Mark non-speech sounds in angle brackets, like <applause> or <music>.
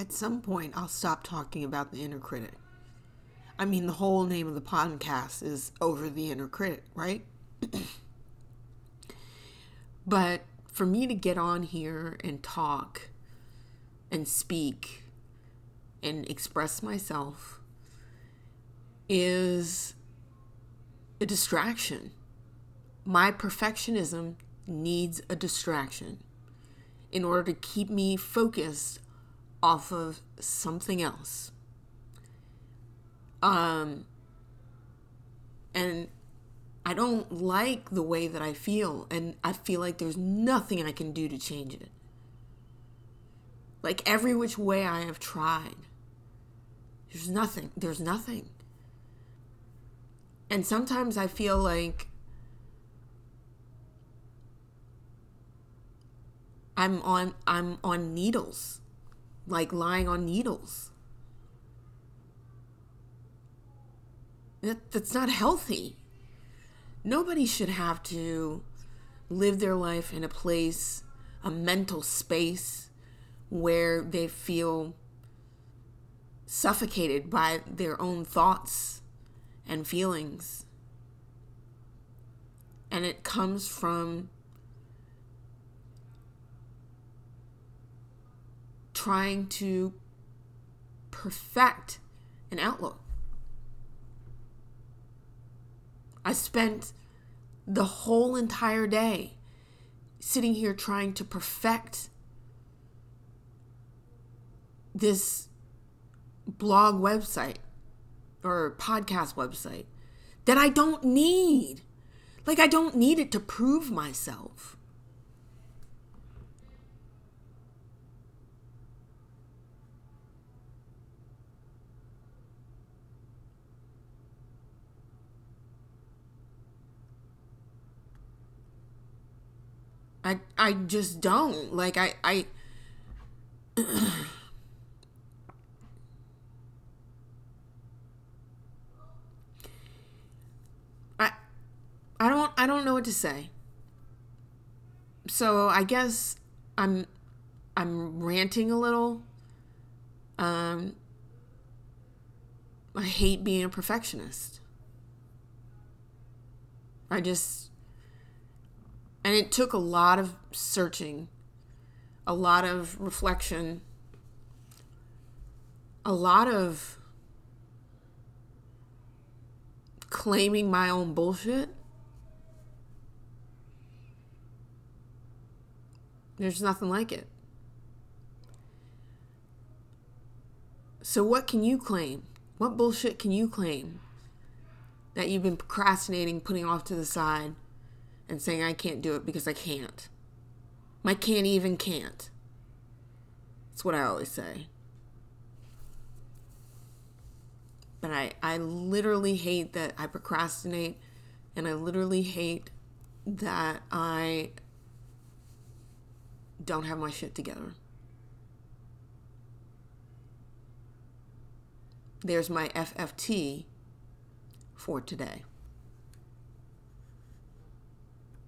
At some point, I'll stop talking about the inner critic. I mean, the whole name of the podcast is Over the Inner Critic, right? <clears throat> but for me to get on here and talk and speak and express myself is a distraction. My perfectionism needs a distraction in order to keep me focused off of something else. Um, and I don't like the way that I feel, and I feel like there's nothing I can do to change it. Like every which way I have tried, there's nothing. There's nothing. And sometimes I feel like I'm on I'm on needles, like lying on needles. That, that's not healthy. Nobody should have to live their life in a place, a mental space where they feel suffocated by their own thoughts and feelings. And it comes from trying to perfect an outlook. I spent the whole entire day sitting here trying to perfect this blog website or podcast website that I don't need. Like, I don't need it to prove myself. I I just don't. Like I I I I don't I don't know what to say. So I guess I'm I'm ranting a little. Um I hate being a perfectionist. I just and it took a lot of searching, a lot of reflection, a lot of claiming my own bullshit. There's nothing like it. So, what can you claim? What bullshit can you claim that you've been procrastinating, putting off to the side? And saying I can't do it because I can't. My can't even can't. That's what I always say. But I, I literally hate that I procrastinate and I literally hate that I don't have my shit together. There's my FFT for today.